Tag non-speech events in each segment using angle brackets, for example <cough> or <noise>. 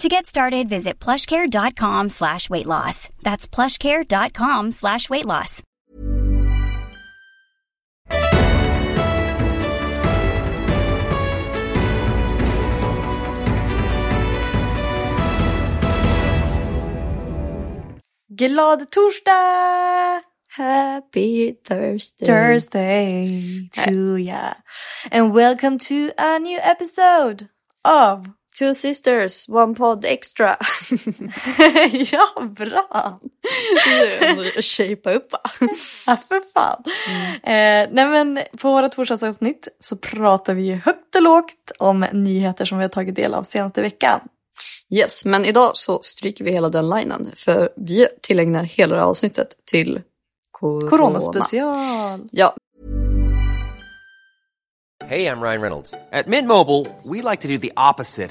To get started, visit plushcare.com slash weight loss. That's plushcare.com slash weight loss. Glad torsdag! Happy Thursday. Thursday to ya. And welcome to a new episode of Two sisters, one pod extra. <laughs> ja, bra! Shapea upp va? Alltså fan. Eh, nej men på våra torsdagsavsnitt så pratar vi ju högt och lågt om nyheter som vi har tagit del av senaste veckan. Yes, men idag så stryker vi hela den linen för vi tillägnar hela det här avsnittet till corona. Coronaspecial. Ja, Hey, I'm Ryan Reynolds. At Mint Mobile, we like to do the opposite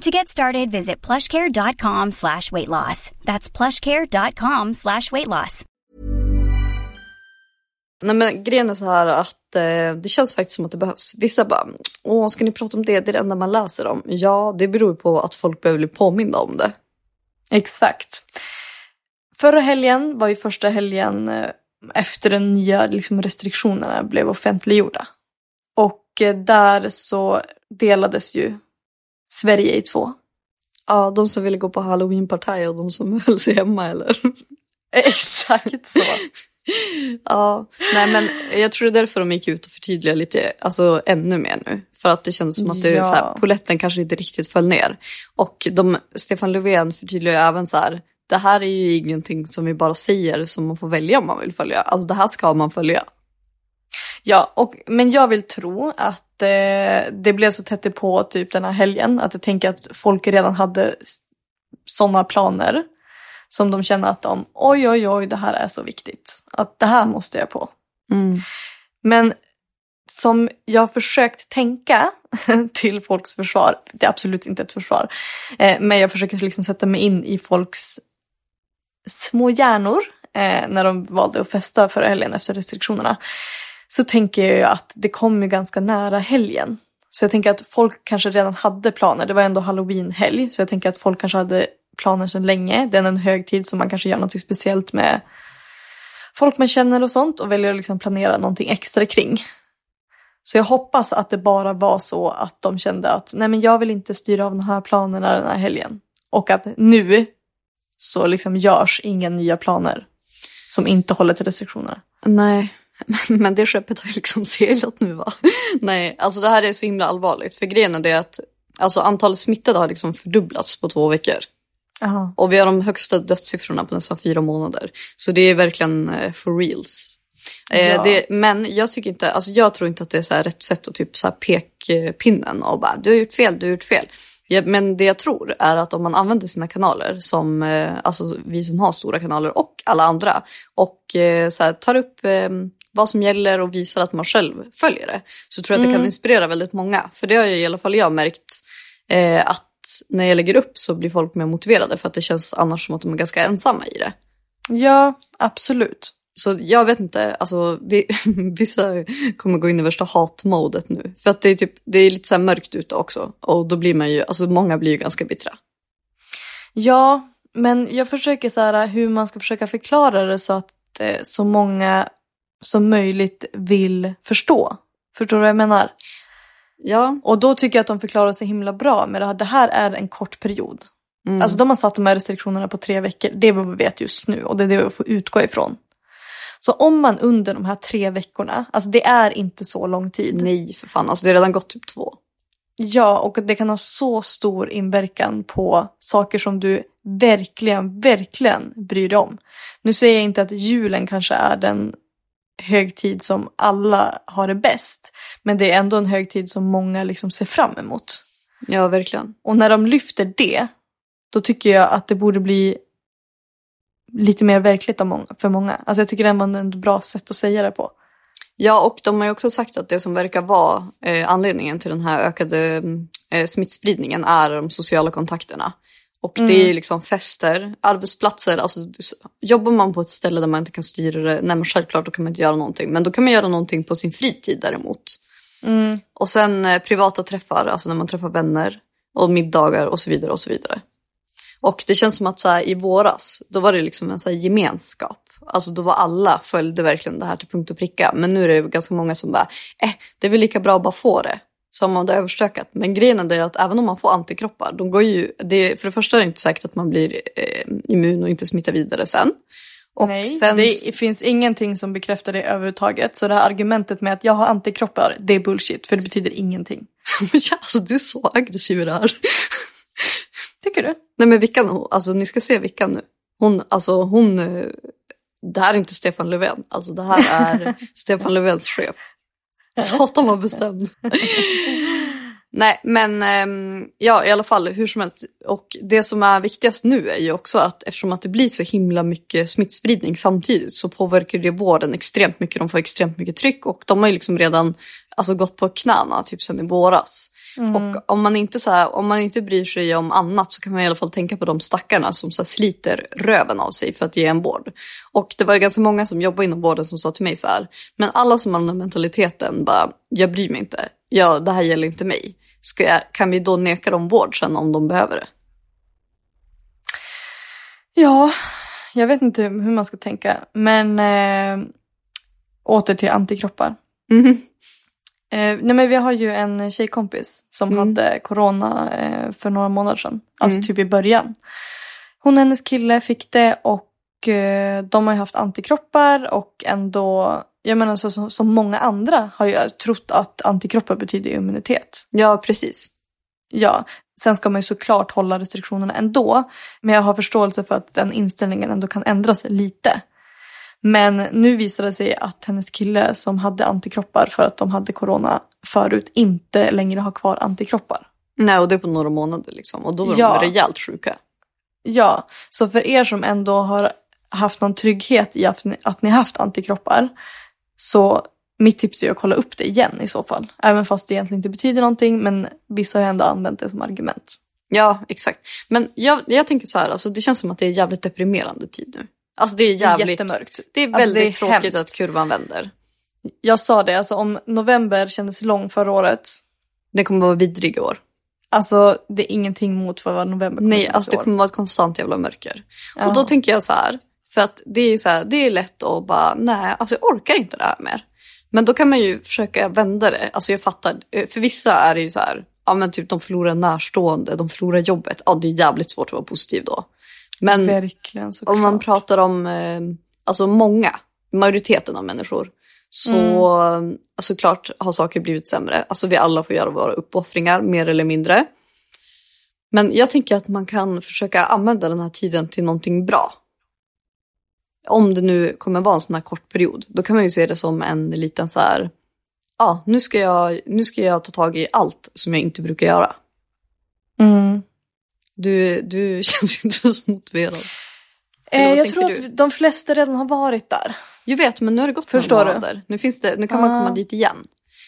To get started, visit plushcare.com slash weight loss. That's plushcare.com slash weight loss. nej men grejen är så här att eh, det känns faktiskt som att det behövs. Vissa bara, åh ska ni prata om det? Det är det enda man läser om. Ja, det beror på att folk behöver bli påminda om det. Exakt. Förra helgen var ju första helgen eh, efter de nya liksom, restriktionerna blev offentliggjorda. Och eh, där så delades ju Sverige i två. Ja, de som ville gå på halloweenpartaj och de som höll sig hemma eller? <laughs> Exakt så. <laughs> Ja, nej men jag tror det är därför de gick ut och förtydligade lite, alltså ännu mer nu. För att det känns som att det Ja. så här, poletten kanske inte riktigt föll ner. Och de, Stefan Löfven förtydligar även så här, det här är ju ingenting som vi bara säger som man får välja om man vill följa. Alltså det här ska man följa. Ja, och, men jag vill tro att eh, det blev så tätt på typ den här helgen att jag tänker att folk redan hade sådana planer som de känner att de, oj oj oj, det här är så viktigt. Att det här måste jag på. Men som jag har försökt tänka <laughs> till folks försvar, det är absolut inte ett försvar, eh, men jag försöker liksom sätta mig in i folks små hjärnor eh, när de valde att festa förra helgen efter restriktionerna. Så tänker jag ju att det kommer ganska nära helgen. Så jag tänker att folk kanske redan hade planer. Det var ändå halloweenhelg, Så jag tänker att folk kanske hade planer sedan länge. Det är en högtid som man kanske gör något speciellt med folk man känner och sånt. Och väljer att liksom planera någonting extra kring. Så jag hoppas att det bara var så att de kände att nej men jag vill inte styra av de här planerna den här helgen. Och att nu så liksom görs inga nya planer som inte håller till restriktionerna. Nej, men det skeppet har ju liksom seglat nu va? Nej, alltså det här är så himla allvarligt. För grejen är att alltså, antalet smittade har liksom fördubblats på två veckor. Aha. Och vi har de högsta dödssiffrorna på nästan fyra månader. Så det är verkligen eh, for reals. Eh, Ja. det, men jag tycker inte, alltså jag tror inte att det är så rätt sätt att typ så här pekpinnen och bara du har gjort fel, du har gjort fel. Ja, men det jag tror är att om man använder sina kanaler, som eh, alltså vi som har stora kanaler och alla andra, och eh, så här, tar upp eh, vad som gäller och visar att man själv följer det, så tror jag att det kan inspirera väldigt många. För det har ju i alla fall jag märkt eh, att när jag lägger upp så blir folk mer motiverade för att det känns annars som att de är ganska ensamma i det. Ja, absolut. Så jag vet inte, alltså vi, <laughs> vissa kommer gå in i värsta hatmodet nu. För att det är, typ, det är lite så mörkt ute också. Och då blir man ju, alltså många blir ju ganska bittra. Ja, men jag försöker så här hur man ska försöka förklara det så att eh, så många som möjligt vill förstå. Förstår du vad jag menar? Ja, Och då tycker jag att de förklarar sig himla bra med det här. Det här är en kort period. Alltså de har satt de här restriktionerna på tre veckor. Det är vad vi vet just nu och det är det vi får utgå ifrån. Så om man under de här tre veckorna, alltså det är inte så lång tid. nej för fan, alltså det har redan gått typ två. Ja, och det kan ha så stor inverkan på saker som du verkligen, verkligen bryr dig om. Nu säger jag inte att julen kanske är den högtid som alla har det bäst. Men det är ändå en högtid som många liksom ser fram emot. Ja, verkligen. Och när de lyfter det, då tycker jag att det borde bli lite mer verkligt av många, för många. Alltså jag tycker det var ett bra sätt att säga det på. Ja, och de har ju också sagt att det som verkar vara eh, anledningen till den här ökade eh, smittspridningen är de sociala kontakterna. Och det är ju liksom fester, arbetsplatser, alltså jobbar man på ett ställe där man inte kan styra det, nej men självklart då kan man inte göra någonting. Men då kan man göra någonting på sin fritid däremot. Och sen eh, privata träffar, alltså när man träffar vänner och middagar och så vidare och så vidare. Och det känns som att så här, i våras, då var det liksom en så här, gemenskap. Alltså då var alla följde verkligen det här till punkt och pricka. Men nu är det ganska många som bara, eh, det är väl lika bra att bara få det. Så har man det överstökat. Men grejen är att även om man får antikroppar, de går ju, det, för det första är det inte säkert att man blir eh, immun och inte smittar vidare sen. Och Nej, sen, det finns ingenting som bekräftar det överhuvudtaget. Så det här argumentet med att jag har antikroppar, det är bullshit. För det betyder ingenting. <laughs> alltså, du är så aggressiv i det här. Tycker du? Nej men Vickan, alltså ni ska se Vickan nu. Hon, alltså hon, eh, det här är inte Stefan Löfven, alltså det här är <laughs> Stefan Löfvens chef. Satan vad bestämd. <laughs> Nej men ehm, ja i alla fall hur som helst. Och det som är viktigast nu är ju också att eftersom att det blir så himla mycket smittspridning samtidigt så påverkar det vården extremt mycket. De får extremt mycket tryck och de har ju liksom redan alltså, gått på knäna typ sedan i våras. Och om man, inte så här, om man inte bryr sig om annat så kan man i alla fall tänka på de stackarna som så här, sliter röven av sig för att ge en vård. Och det var ju ganska många som jobbar inom vården som sa till mig så här, men alla som har den här mentaliteten bara, jag bryr mig inte, ja, det här gäller inte mig. Jag, kan vi då neka dem vård sen om de behöver det? Ja, jag vet inte hur man ska tänka. Men eh, åter till antikroppar. Mhm. Eh, nej men vi har ju en tjejkompis som Mm. hade corona eh, för några månader sedan. Alltså typ i början. Hon och hennes kille fick det och eh, de har ju haft antikroppar och ändå, jag menar så, så, så många andra har ju trott att antikroppar betyder immunitet. Ja, precis. Ja, sen ska man ju såklart hålla restriktionerna ändå. Men jag har förståelse för att den inställningen ändå kan ändras lite. Men nu visade det sig att hennes kille som hade antikroppar för att de hade corona förut inte längre har kvar antikroppar. Nej, och det är på några månader liksom. Och då var Ja. de rejält sjuka. Ja, så för er som ändå har haft någon trygghet i att ni, att ni haft antikroppar så mitt tips är att kolla upp det igen i så fall. Även fast det egentligen inte betyder någonting men vissa har ändå använt det som argument. Ja, exakt. Men jag, jag tänker så här, alltså, det känns som att det är jävligt deprimerande tid nu. Alltså det är jävligt... jättemörkt. Det är Alltså, väldigt det är tråkigt hemskt. att kurvan vänder. Jag sa det, alltså om november kändes lång förra året. Det kommer vara vidrig i år. Alltså det är ingenting mot vad november kommer Nej, alltså det år. kommer vara ett konstant jävla mörker. Ja. Och då tänker jag så här, för att det är så här, det är lätt att bara, nej, alltså jag orkar inte det här mer. Men då kan man ju försöka vända det. Alltså jag fattar, eh, för vissa är det ju så här, ja men typ de förlorar en närstående, de förlorar jobbet. Ja, det är jävligt svårt att vara positiv då. Men Verkligen såklart. om man pratar om, eh, alltså många, majoriteten av människor, så Mm. alltså klart har saker blivit sämre. Alltså vi alla får göra våra uppoffringar, mer eller mindre. Men jag tänker att man kan försöka använda den här tiden till någonting bra. Om det nu kommer vara en sån här kort period, då kan man ju se det som en liten så här, ja, nu ska jag, nu ska jag ta tag i allt som jag inte brukar göra. Mm. Du, du <laughs> känns inte så motiverad. Eh, jag tror du? att de flesta redan har varit där. Jag vet, men nu har det gått Förstår några månader. Nu, finns det, nu kan man Ah. komma dit igen.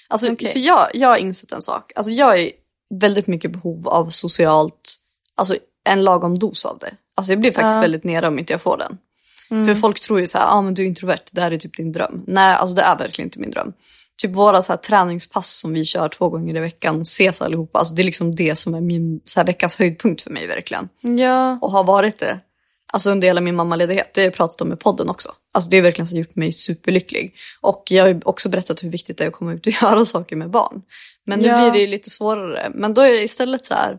Alltså, Okej. för jag, jag har insett en sak. Alltså, jag är väldigt mycket behov av socialt, alltså en lagom dos av det. Alltså jag blir faktiskt Ja. väldigt nere om inte jag får den. Mm. För folk tror ju så här, ah, men du är introvert, det här är typ din dröm. Nej, alltså det är verkligen inte min dröm. Typ våra så här, träningspass som vi kör två gånger i veckan och ses allihopa, alltså det är liksom det som är min så här, veckans höjdpunkt för mig verkligen. Ja. Och har varit det alltså under hela min mammaledighet. Det har jag pratat om i podden också. Alltså det har verkligen så gjort mig superlycklig. Och jag har också berättat hur viktigt det är att komma ut och <laughs> göra saker med barn. Men nu Ja. blir det ju lite svårare. Men då är jag istället så här,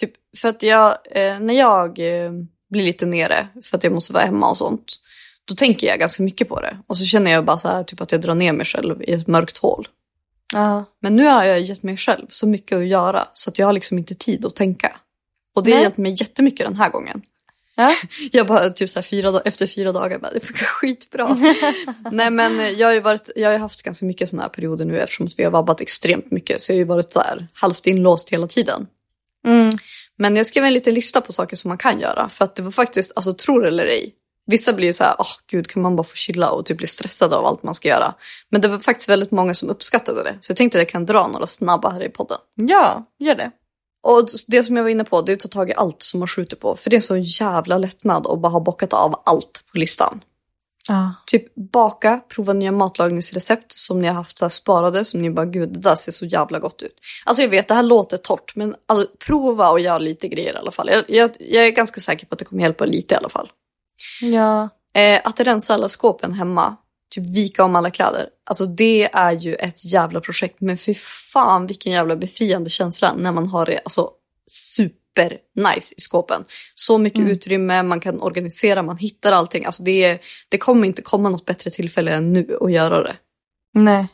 typ, för att jag, eh, när jag eh, blir lite nere för att jag måste vara hemma och sånt, då tänker jag ganska mycket på det. Och så känner jag bara så här, typ att jag drar ner mig själv i ett mörkt hål. Ja. Men nu har jag gett mig själv så mycket att göra så att jag har liksom inte tid att tänka. Och det har hjälpt mig jättemycket den här gången. Ja. <laughs> Jag bara typ så här fyra, efter fyra dagar bara, det funkar skitbra. <laughs> Nej men jag har ju varit, jag har haft ganska mycket sådana här perioder nu eftersom vi har vabbat extremt mycket. Så jag har ju varit så här halvt inlåst hela tiden. Mm. Men jag skrev en liten lista på saker som man kan göra. För att det var faktiskt, alltså tror det eller ej. Vissa blir ju så här, åh gud kan man bara få chilla och typ bli stressad av allt man ska göra. Men det var faktiskt väldigt många som uppskattade det. Så jag tänkte att jag kan dra några snabba här i podden. ja, gör det. Och det som jag var inne på, det är att ta tag i allt som man skjuter på. För det är så jävla lättnad att bara ha bockat av allt på listan. Ja. Typ baka, prova nya matlagningsrecept som ni har haft så sparade som ni bara gud det där ser så jävla gott ut. Alltså jag vet det här låter torrt men alltså prova och göra lite grejer i alla fall. Jag, jag, jag är ganska säker på att det kommer hjälpa lite i alla fall. Ja. Eh, att rensa alla skåpen hemma, typ vika om alla kläder. Alltså det är ju ett jävla projekt men för fan vilken jävla befriande känsla när man har det alltså super nice i skåpen. Så mycket Mm. utrymme, man kan organisera, man hittar allting. Alltså det, det kommer inte komma något bättre tillfälle än nu att göra det. Nej.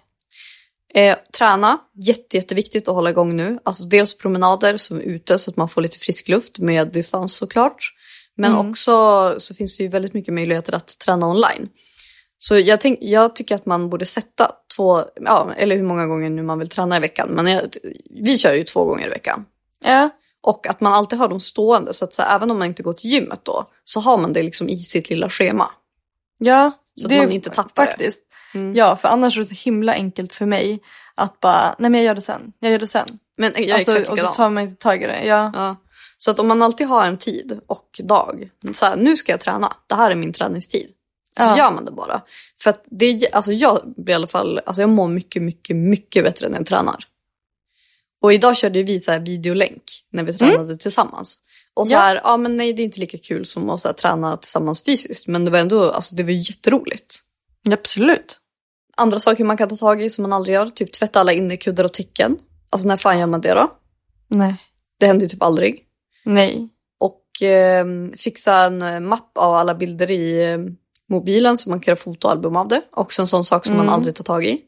Eh, träna, jätte, jätteviktigt att hålla igång nu. Alltså dels promenader som är ute så att man får lite frisk luft med distans såklart. Men Mm. också så finns det ju väldigt mycket möjligheter att träna online. Så jag, tänk, jag tycker att man borde sätta två, ja, eller hur många gånger nu man vill träna i veckan. Men jag, vi kör ju två gånger i veckan. Ja. Och att man alltid har dem stående så att så här, även om man inte går till gymmet då så har man det liksom i sitt lilla schema. Ja. Så att det man inte tappar det. faktiskt. Mm. Ja, för annars är det så himla enkelt för mig att bara, nej men jag gör det sen. Jag gör det sen. Men jag är alltså, exakt och så likadan. tar man inte tag i det. Ja. Ja. Så att om man alltid har en tid och dag, så här, nu ska jag träna, det här är min träningstid. Så Ja. gör man det bara. För att det, alltså jag blir i alla fall, alltså jag mår mycket, mycket, mycket bättre när jag tränar. Och idag körde vi så här videolänk när vi tränade tillsammans. Och så här, ja men nej det är inte lika kul som att så här, träna tillsammans fysiskt. Men det var ändå, alltså det var jätteroligt. Absolut. Andra saker man kan ta tag i som man aldrig gör, typ tvätta alla innekuddar och täcken. Alltså när fan gör man det då? Nej. Det händer ju typ aldrig. Nej. och eh, fixa en eh, mapp av alla bilder i eh, mobilen så man kan göra fotoalbum av det. Också en sån sak som Mm. man aldrig tar tag i.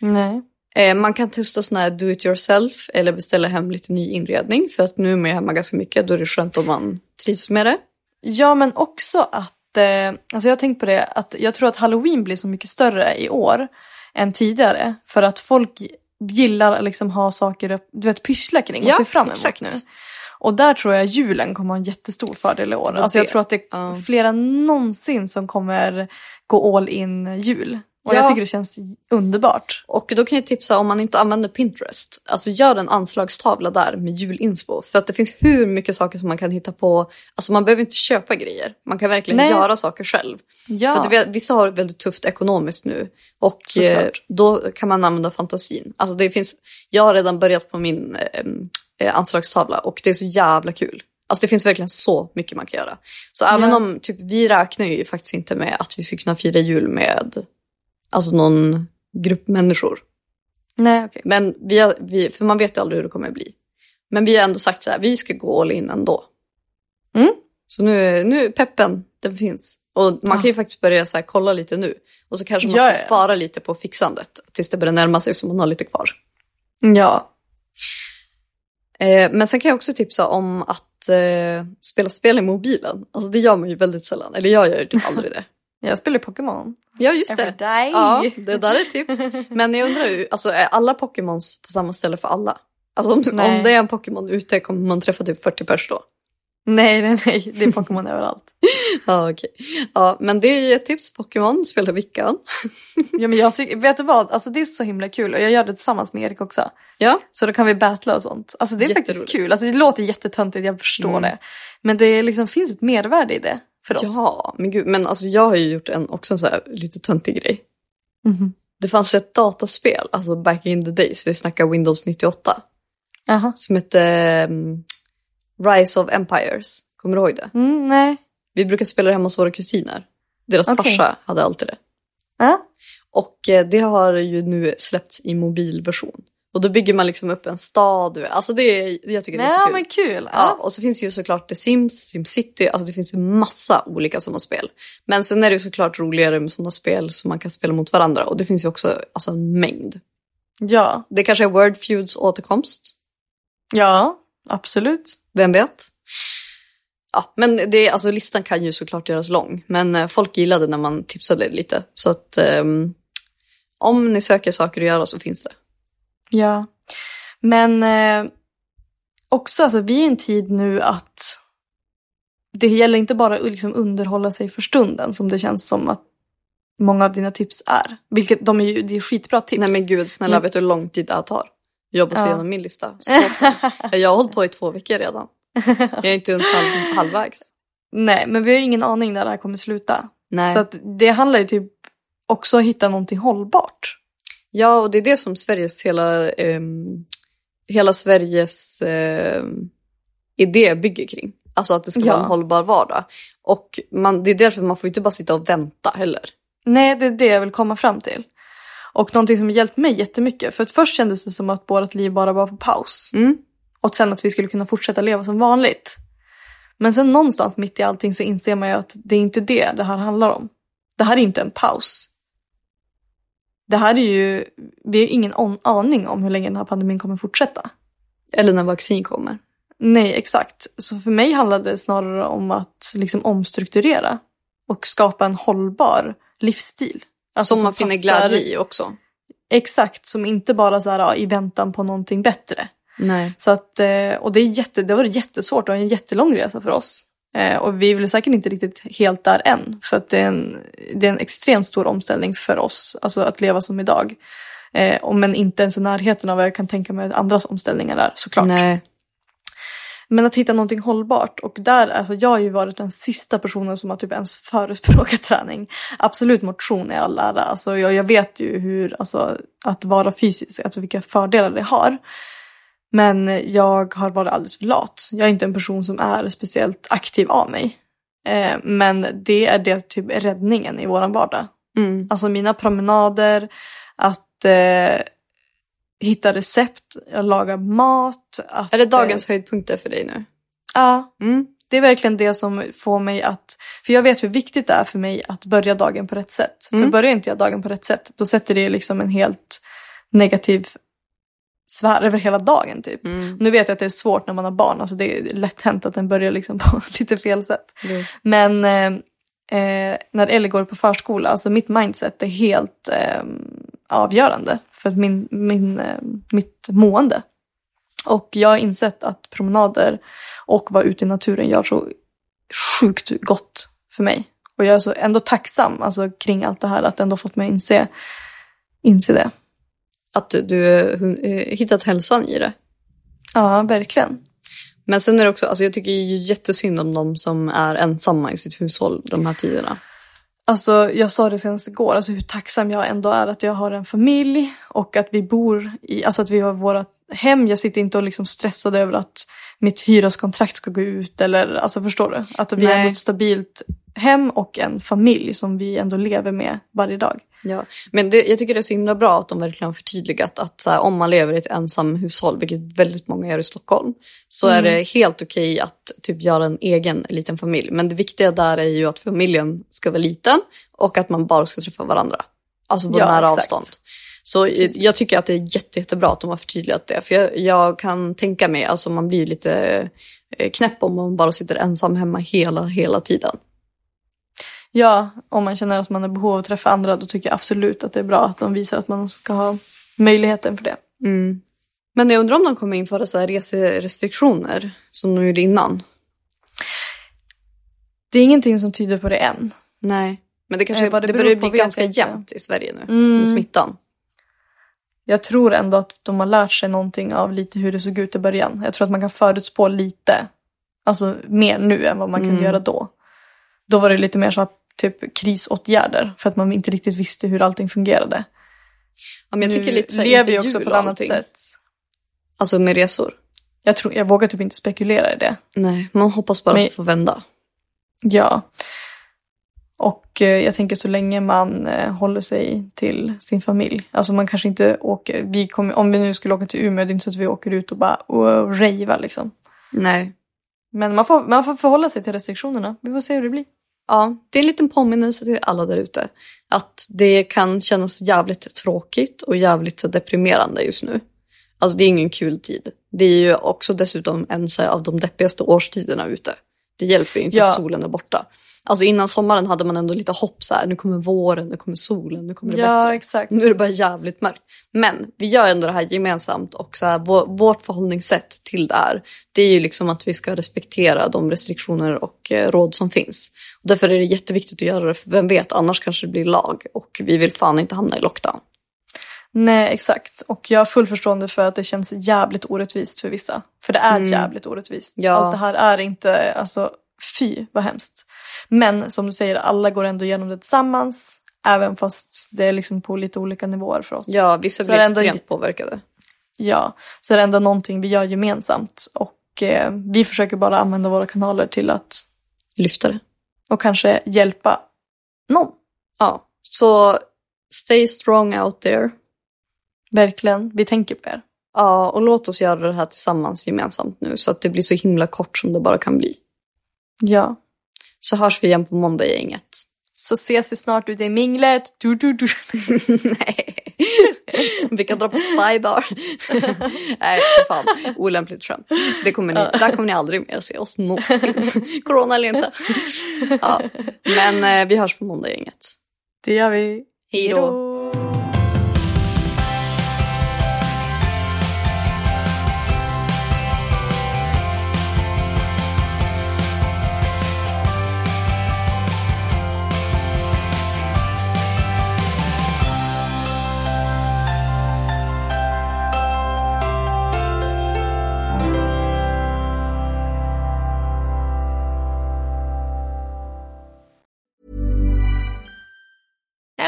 Nej. Eh, man kan testa sån här do it yourself eller beställa hem lite ny inredning för att nu är man hemma ganska mycket. Då är det skönt om man trivs med det. Ja, men också att, eh, alltså jag har tänkt på det, att jag tror att halloween blir så mycket större i år än tidigare. För att folk gillar att liksom ha saker du vet, pyssla kring och Ja, se fram emot exakt. nu. Och där tror jag julen kommer ha en jättestor fördel i år. Alltså jag tror att det är Ja. fler än någonsin som kommer gå all in jul. Och Ja. jag tycker det känns underbart. Och då kan jag tipsa om man inte använder Pinterest. Alltså gör en anslagstavla där med julinspo. För att det finns hur mycket saker som man kan hitta på. Alltså man behöver inte köpa grejer. Man kan verkligen Nej. göra saker själv. Ja. För att vissa har det väldigt tufft ekonomiskt nu. Och eh, Såklart. då kan man använda fantasin. Alltså det finns, jag har redan börjat på min eh, eh, anslagstavla och det är så jävla kul. Alltså det finns verkligen så mycket man kan göra. Så även Ja. om typ, vi räknar ju faktiskt inte med att vi ska kunna fira jul med alltså någon grupp människor. Nej, okej. Men vi har, vi, för man vet ju aldrig hur det kommer bli. Men vi har ändå sagt så här, vi ska gå all in ändå. Mm. Så nu, nu peppen, den finns. Och man Ja. kan ju faktiskt börja så här, kolla lite nu. Och så kanske man Ja, ska ja. spara lite på fixandet tills det börjar närma sig så man har lite kvar. Ja. Eh, men sen kan jag också tipsa om att eh, spela spel i mobilen. Alltså det gör man ju väldigt sällan. Eller jag gör ju typ <laughs> aldrig det. Jag spelar Pokémon. Ja, just det. Ja, det där är tips. Men jag undrar ju, alltså är alla Pokémons på samma ställe för alla? Alltså om, Nej. om det är en Pokémon ute kommer man träffa typ 40 pers då. Nej, nej, nej. Det är Pokémon <laughs> överallt. Ja, okej. Ja, men det är ju ett tips. Pokémon, spela Vickan. <laughs> Ja, men jag tycker, vet du vad? Alltså, det är så himla kul och jag gör det tillsammans med Erik också. Ja. Så då kan vi battla och sånt. Alltså det är faktiskt kul. Alltså det låter jättetöntigt, jag förstår Mm. det. Men det liksom finns ett mervärde i det för oss. Ja, men gud. Men alltså jag har ju gjort en också så här lite töntig grej. Mhm. Det fanns ett dataspel, alltså back in the days, vi snackar Windows 98, Jaha. som hette um, Rise of Empires. Kommer du ihåg det? Mm, nej. Vi brukade spela det hemma hos våra kusiner. Deras Okej. farsa hade alltid det. Ja. Och eh, det har ju nu släppts i mobilversion. Och då bygger man liksom upp en stad. Alltså det är, jag tycker det är jättekul. men kul. Ja, Ja. och så finns ju såklart The Sims, SimCity, alltså det finns ju massa olika sådana spel. Men sen är det ju såklart roligare med sådana spel som man kan spela mot varandra och det finns ju också alltså, en mängd. ja. Det kanske är Wordfeuds återkomst, Ja, absolut. vem vet? Ja, men det, alltså, listan kan ju såklart göras lång, men eh, folk gillade när man tipsade lite. Så att ehm, om ni söker saker att göra så finns det. Ja. Men eh, också, alltså, vi är i en tid nu att det gäller inte bara att liksom underhålla sig för stunden som det känns som att många av dina tips är. Vilket de är ju, det är skitbra tips. Nej men gud, snälla Men- vet du hur lång tid det här tar? Jobba sig Ja. igenom min lista. <laughs> Jag har hållit på i två veckor redan. Jag är inte ens halv, halvvägs. Nej, men vi har ju ingen aning när det här kommer sluta. Nej. Så att det handlar ju typ också om att hitta någonting hållbart. Ja, och det är det som Sveriges hela, ehm, hela Sveriges ehm, idé bygger kring. Alltså att det ska Ja. vara en hållbar vardag. Och man, det är därför man får inte bara sitta och vänta heller. Nej, det är det jag vill komma fram till. Och någonting som har hjälpt mig jättemycket. För att först kändes det som att vårt liv bara var på paus. Mm. Och sen att vi skulle kunna fortsätta leva som vanligt. Men sen någonstans mitt i allting så inser man ju att det är inte det det här handlar om. Det här är inte en paus. Det här är ju, vi har ingen aning om hur länge den här pandemin kommer fortsätta. Eller när vaccin kommer. Nej, exakt. Så för mig handlar det snarare om att liksom omstrukturera och skapa en hållbar livsstil. Alltså som man finner passar- glädje i också. Exakt, som inte bara så här, ja, i väntan på någonting bättre. Nej. Så att, eh, och det, är jätte, det var jättesvårt och en jättelång resa för oss. Eh, Och vi är väl säkert inte riktigt helt där än. För att det är en, det är en extremt stor omställning för oss, alltså att leva som idag. Eh, Men inte ens i närheten av vad jag kan tänka mig andras omställningar är såklart. Nej. Men att hitta någonting hållbart. Och där, alltså jag har ju varit den sista personen som har typ ens förespråkat <laughs> träning. Absolut motion är all ära. Alltså jag, jag vet ju hur, alltså att vara fysisk, alltså vilka fördelar det har. Men jag har varit alldeles för lat. Jag är inte en person som är speciellt aktiv av mig. Eh, men det är det typ räddningen i våran vardag. Mm. Alltså mina promenader, att eh, hitta recept, att laga mat. Att, Är det eh, dagens höjdpunkter för dig nu? Ja, Mm. det är verkligen det som får mig att... För jag vet hur viktigt det är för mig att börja dagen på rätt sätt. För Mm. börjar inte jag dagen på rätt sätt, då sätter det liksom en helt negativ sfär över hela dagen typ. Mm. Nu vet jag att det är svårt när man har barn, alltså det är lätt hänt att den börjar liksom <laughs> på lite fel sätt. Jo. Men eh, eh, när Ellie går på förskola, alltså mitt mindset är helt eh, avgörande för min, min, eh, mitt mående. Och jag har insett att promenader och vara ute i naturen gör så sjukt gott för mig. Och jag är så ändå tacksam alltså, kring allt det här, att det ändå fått mig inse, inse det. Att du, du eh, hittat hälsan i det. Ja, verkligen. Men sen är det också, alltså jag tycker ju jättesynd om de som är ensamma i sitt hushåll de här tiderna. Alltså, jag sa det senast igår, alltså hur tacksam jag ändå är att jag har en familj och att vi bor i, alltså att vi har våra hem. Jag sitter inte och liksom stressad över att mitt hyreskontrakt ska gå ut eller, alltså förstår du? Att vi Nej. har ett stabilt hem och en familj som vi ändå lever med varje dag. Ja. Men det, jag tycker det är så himla bra att de verkligen har förtydligat att här, om man lever i ett ensam hushåll, vilket väldigt många gör i Stockholm, så är det helt okej att typ göra en egen liten familj. Men det viktiga där är ju att familjen ska vara liten och att man bara ska träffa varandra. Alltså på Ja, nära exakt. avstånd. Så jag tycker att det är jätte, jättebra att de har förtydligat det. För jag, jag kan tänka mig, alltså man blir lite eh, knäpp om man bara sitter ensam hemma hela, hela tiden. Ja, om man känner att man har behov av att träffa andra då tycker jag absolut att det är bra att de visar att man ska ha möjligheten för det. Mm. Men jag undrar om de kommer införa så här reserestriktioner som de gjorde innan. Det är ingenting som tyder på det än. Nej. Men det, kanske, Eh, det, det börjar bli ganska inte. jämnt i Sverige nu Mm. med smittan. Jag tror ändå att de har lärt sig någonting av lite hur det såg ut i början. Jag tror att man kan förutspå lite. Alltså mer nu än vad man kunde Mm. göra då. Då var det lite mer så här, typ krisåtgärder. För att man inte riktigt visste hur allting fungerade. Ja, men jag nu tycker lite så här lever vi inför också på och ett annat sätt. Alltså med resor. Jag, tror, jag vågar typ inte spekulera i det. Nej, man hoppas bara Men- att det får vända. Ja. Och eh, jag tänker så länge man eh, håller sig till sin familj. Alltså man kanske inte åker, vi kommer, om vi nu skulle åka till Umeå, det är inte så att vi åker ut och bara wow, rejva liksom. Nej. Men man får, man får förhålla sig till restriktionerna. Vi får se hur det blir. Ja, det är en liten påminnelse till alla där ute. Att det kan kännas jävligt tråkigt och jävligt så deprimerande just nu. Alltså det är ingen kul tid. Det är ju också dessutom en så här, av de deppigaste årstiderna ute. Det hjälper ju inte Ja. att solen är borta. Alltså innan sommaren hade man ändå lite hopp så här, nu kommer våren, nu kommer solen, nu kommer det Ja, bättre. exakt. Nu är det bara jävligt mörkt. Men vi gör ändå det här gemensamt och så här, vår, vårt förhållningssätt till det här, det är ju liksom att vi ska respektera de restriktioner och eh, råd som finns. Och därför är det jätteviktigt att göra det, för vem vet, annars kanske det blir lag och vi vill fan inte hamna i lockdown. Nej, exakt. Och jag har full förstående för att det känns jävligt orättvist för vissa. För det är Mm. jävligt orättvist. Ja. Allt det här är inte, alltså fy vad hemskt. Men som du säger, alla går ändå igenom det tillsammans. Även fast det är liksom på lite olika nivåer för oss. Ja, vissa Så blir ändå- extremt påverkade. Ja, så är det ändå någonting vi gör gemensamt. Och eh, vi försöker bara använda våra kanaler till att, Lyfta det. och kanske hjälpa någon. Ja, så stay strong out there. Verkligen, vi tänker på er. Ja, och låt oss göra det här tillsammans gemensamt nu så att det blir så himla kort som det bara kan bli. Ja. Så hörs vi igen på måndag gänget. Så ses vi snart ute i minglet. Du, du, du. <laughs> Nej. Vi kan dra på spybar. <laughs> Nej, för fan. Olämpligt skämt. Det kommer ni, där kommer ni aldrig mer se oss någonsin. Corona eller inte. Ja. Men eh, vi hörs på måndag gänget. Det gör vi. Hej då.